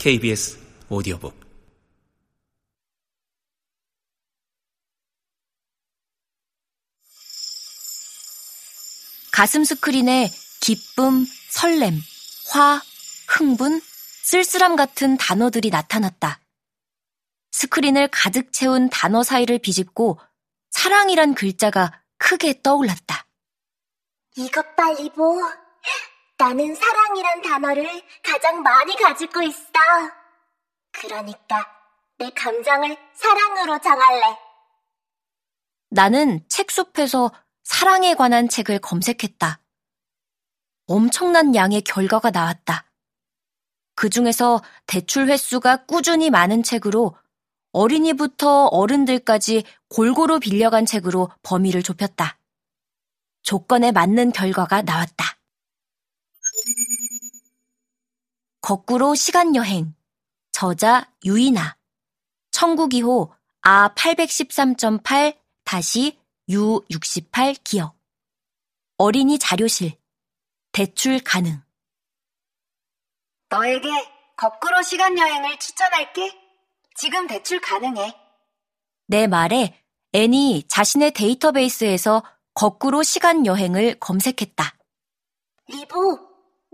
KBS 오디오북 가슴 스크린에 기쁨, 설렘, 화, 흥분, 쓸쓸함 같은 단어들이 나타났다. 스크린을 가득 채운 단어 사이를 비집고 사랑이란 글자가 크게 떠올랐다. 이것 빨리 보. 나는 사랑이란 단어를 가장 많이 가지고 있어. 그러니까 내 감정을 사랑으로 정할래. 나는 책숲에서 사랑에 관한 책을 검색했다. 엄청난 양의 결과가 나왔다. 그 중에서 대출 횟수가 꾸준히 많은 책으로 어린이부터 어른들까지 골고루 빌려간 책으로 범위를 좁혔다. 조건에 맞는 결과가 나왔다. 거꾸로 시간여행. 저자 유이나. 청구기호 A813.8-U68 기억. 어린이 자료실. 대출 가능. 너에게 거꾸로 시간 여행을 추천할게. 지금 대출 가능해. 내 말에 앤이 자신의 데이터베이스에서 거꾸로 시간 여행을 검색했다. 리보,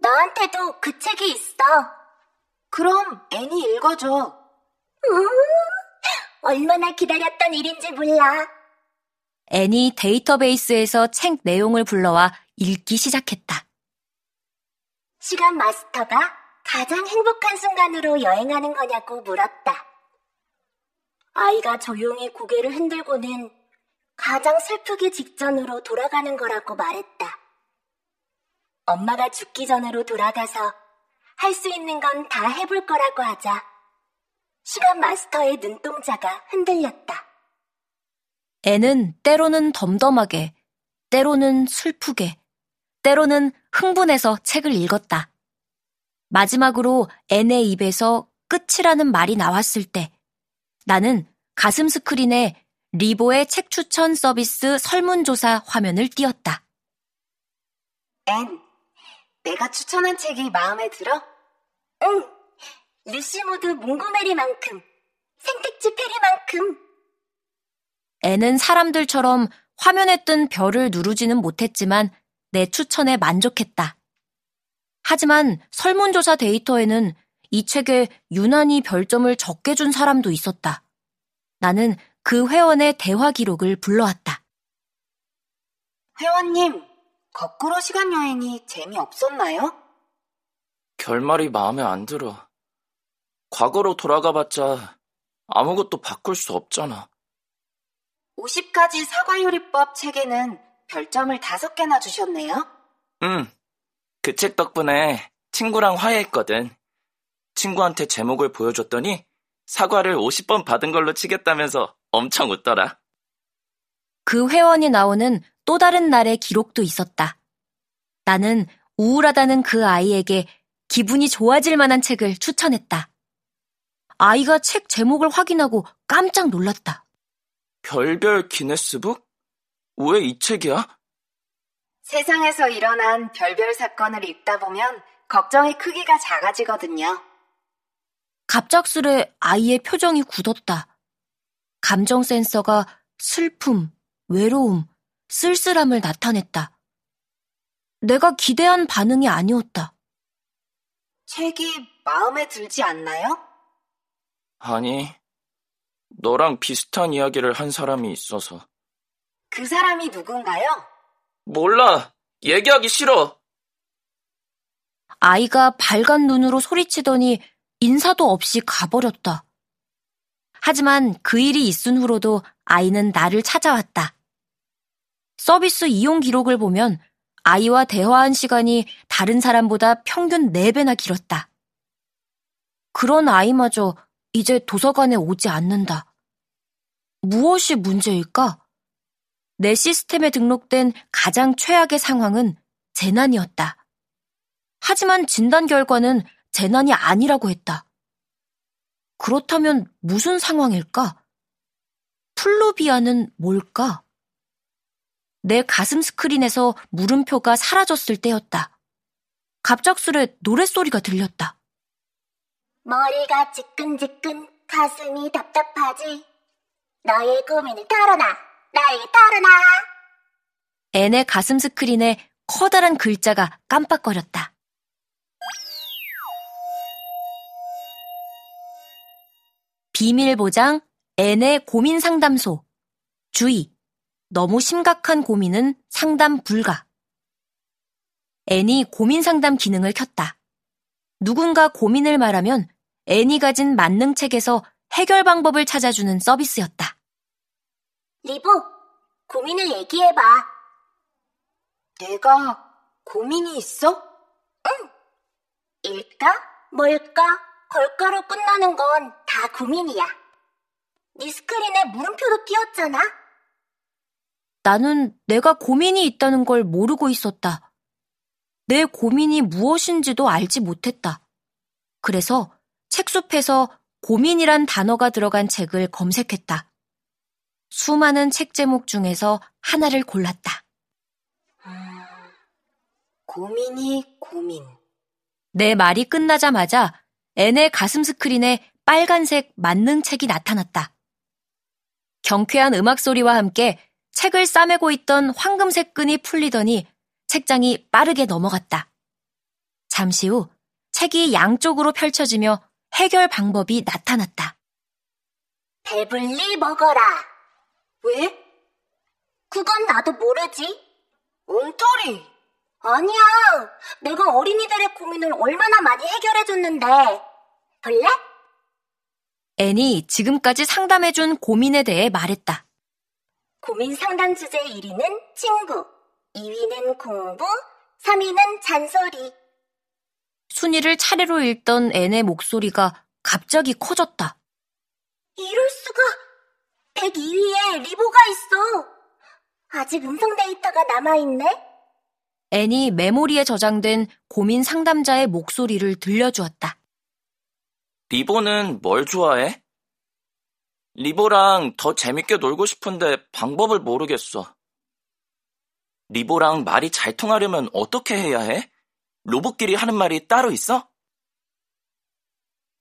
나한테도 그 책이 있어. 그럼 애니 읽어줘. 음, 얼마나 기다렸던 일인지 몰라. 앤이 데이터베이스에서 책 내용을 불러와 읽기 시작했다. 시간 마스터가 가장 행복한 순간으로 여행하는 거냐고 물었다. 아이가 조용히 고개를 흔들고는 가장 슬프기 직전으로 돌아가는 거라고 말했다. 엄마가 죽기 전으로 돌아가서 할 수 있는 건 다 해볼 거라고 하자 시간 마스터의 눈동자가 흔들렸다. 애는 때로는 덤덤하게, 때로는 슬프게, 때로는 흥분해서 책을 읽었다. 마지막으로 앤의 입에서 끝이라는 말이 나왔을 때 나는 가슴 스크린에 리보의 책 추천 서비스 설문조사 화면을 띄웠다. 앤, 내가 추천한 책이 마음에 들어? 응, 루시모드 몽고메리만큼, 생텍쥐페리만큼. 앤은 사람들처럼 화면에 뜬 별을 누르지는 못했지만 내 추천에 만족했다. 하지만 설문조사 데이터에는 이 책에 유난히 별점을 적게 준 사람도 있었다. 나는 그 회원의 대화 기록을 불러왔다. 회원님, 거꾸로 시간 여행이 재미없었나요? 결말이 마음에 안 들어. 과거로 돌아가봤자 아무것도 바꿀 수 없잖아. 50가지 사과요리법 책에는 별점을 다섯 개나 주셨네요. 응. 그 책 덕분에 친구랑 화해했거든. 친구한테 제목을 보여줬더니 사과를 50번 받은 걸로 치겠다면서 엄청 웃더라. 그 회원이 나오는 또 다른 날의 기록도 있었다. 나는 우울하다는 그 아이에게 기분이 좋아질 만한 책을 추천했다. 아이가 책 제목을 확인하고 깜짝 놀랐다. 별별 기네스북? 왜 이 책이야? 세상에서 일어난 별별 사건을 읽다 보면 걱정의 크기가 작아지거든요. 갑작스레 아이의 표정이 굳었다. 감정 센서가 슬픔, 외로움, 쓸쓸함을 나타냈다. 내가 기대한 반응이 아니었다. 책이 마음에 들지 않나요? 아니, 너랑 비슷한 이야기를 한 사람이 있어서. 그 사람이 누군가요? 몰라. 얘기하기 싫어. 아이가 밝은 눈으로 소리치더니 인사도 없이 가버렸다. 하지만 그 일이 있은 후로도 아이는 나를 찾아왔다. 서비스 이용 기록을 보면 아이와 대화한 시간이 다른 사람보다 평균 4배나 길었다. 그런 아이마저 이제 도서관에 오지 않는다. 무엇이 문제일까? 내 시스템에 등록된 가장 최악의 상황은 재난이었다. 하지만 진단 결과는 재난이 아니라고 했다. 그렇다면 무슨 상황일까? 플루비아는 뭘까? 내 가슴 스크린에서 물음표가 사라졌을 때였다. 갑작스레 노랫소리가 들렸다. 머리가 지끈지끈 가슴이 답답하지. 너의 고민을 털어놔. 나에게 털어놔. 앤의 가슴 스크린에 커다란 글자가 깜빡거렸다. 비밀 보장 앤의 고민 상담소. 주의. 너무 심각한 고민은 상담 불가. 앤이 고민 상담 기능을 켰다. 누군가 고민을 말하면 앤이 가진 만능 책에서 해결 방법을 찾아주는 서비스였다. 리보, 고민을 얘기해봐. 내가 고민이 있어? 일까? 뭘까? 걸까로 끝나는 건 다 고민이야. 네 스크린에 물음표도 띄었잖아. 나는 내가 고민이 있다는 걸 모르고 있었다. 내 고민이 무엇인지도 알지 못했다. 그래서 책숲에서 고민이란 단어가 들어간 책을 검색했다. 수많은 책 제목 중에서 하나를 골랐다. 고민이 고민. 내 말이 끝나자마자 앤의 가슴 스크린에 빨간색 만능 책이 나타났다. 경쾌한 음악 소리와 함께 책을 싸매고 있던 황금색 끈이 풀리더니 책장이 빠르게 넘어갔다. 잠시 후 책이 양쪽으로 펼쳐지며 해결 방법이 나타났다. 배불리 먹어라. 왜? 그건 나도 모르지. 엉터리. 아니야. 내가 어린이들의 고민을 얼마나 많이 해결해줬는데. 볼래? 앤이 지금까지 상담해준 고민에 대해 말했다. 고민 상담 주제 1위는 친구, 2위는 공부, 3위는 잔소리. 순위를 차례로 읽던 앤의 목소리가 갑자기 커졌다. 이럴 수가. 102위에 리보가 있어. 아직 음성 데이터가 남아있네. 앤이 메모리에 저장된 고민 상담자의 목소리를 들려주었다. 리보는 뭘 좋아해? 리보랑 더 재밌게 놀고 싶은데 방법을 모르겠어. 리보랑 말이 잘 통하려면 어떻게 해야 해? 로봇끼리 하는 말이 따로 있어?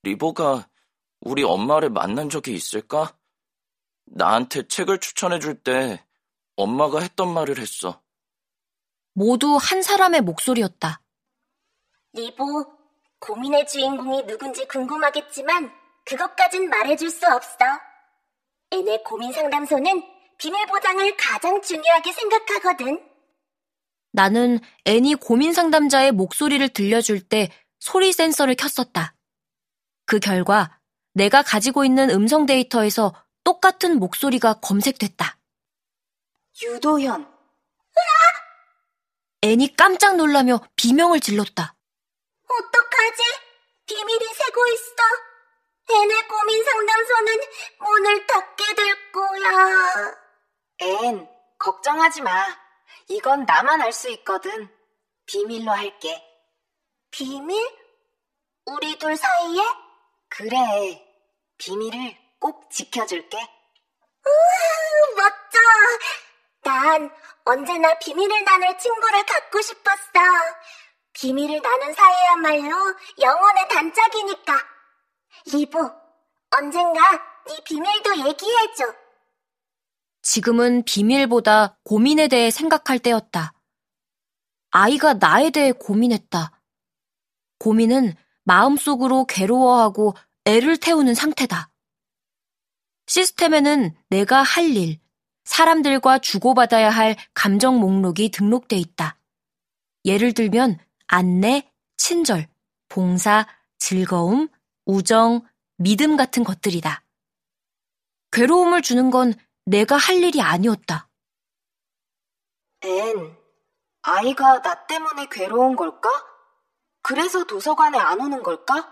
리보가 우리 엄마를 만난 적이 있을까? 나한테 책을 추천해 줄 때 엄마가 했던 말을 했어. 모두 한 사람의 목소리였다. 리보, 고민의 주인공이 누군지 궁금하겠지만 그것까진 말해줄 수 없어. 애네 고민 상담소는 비밀 보장을 가장 중요하게 생각하거든. 나는 앤이 고민 상담자의 목소리를 들려줄 때 소리 센서를 켰었다. 그 결과 내가 가지고 있는 음성 데이터에서 똑같은 목소리가 검색됐다. 유도현. 앤이 깜짝 놀라며 비명을 질렀다. 어떡하지? 비밀이 새고 있어. 앤의 고민 상담소는 문을 닫게 될 거야. 앤, 걱정하지 마. 이건 나만 알 수 있거든. 비밀로 할게. 비밀? 우리 둘 사이에? 그래. 비밀을 꼭 지켜줄게. 으, 멋져. 난 언제나 비밀을 나눌 친구를 갖고 싶었어. 비밀을 나눈 사이야말로 영혼의 단짝이니까. 리보, 언젠가 네 비밀도 얘기해줘. 지금은 비밀보다 고민에 대해 생각할 때였다. 아이가 나에 대해 고민했다. 고민은 마음속으로 괴로워하고 애를 태우는 상태다. 시스템에는 내가 할 일, 사람들과 주고받아야 할 감정 목록이 등록돼 있다. 예를 들면 안내, 친절, 봉사, 즐거움, 우정, 믿음 같은 것들이다. 괴로움을 주는 건 내가 할 일이 아니었다. 앤, 아이가 나 때문에 괴로운 걸까? 그래서 도서관에 안 오는 걸까?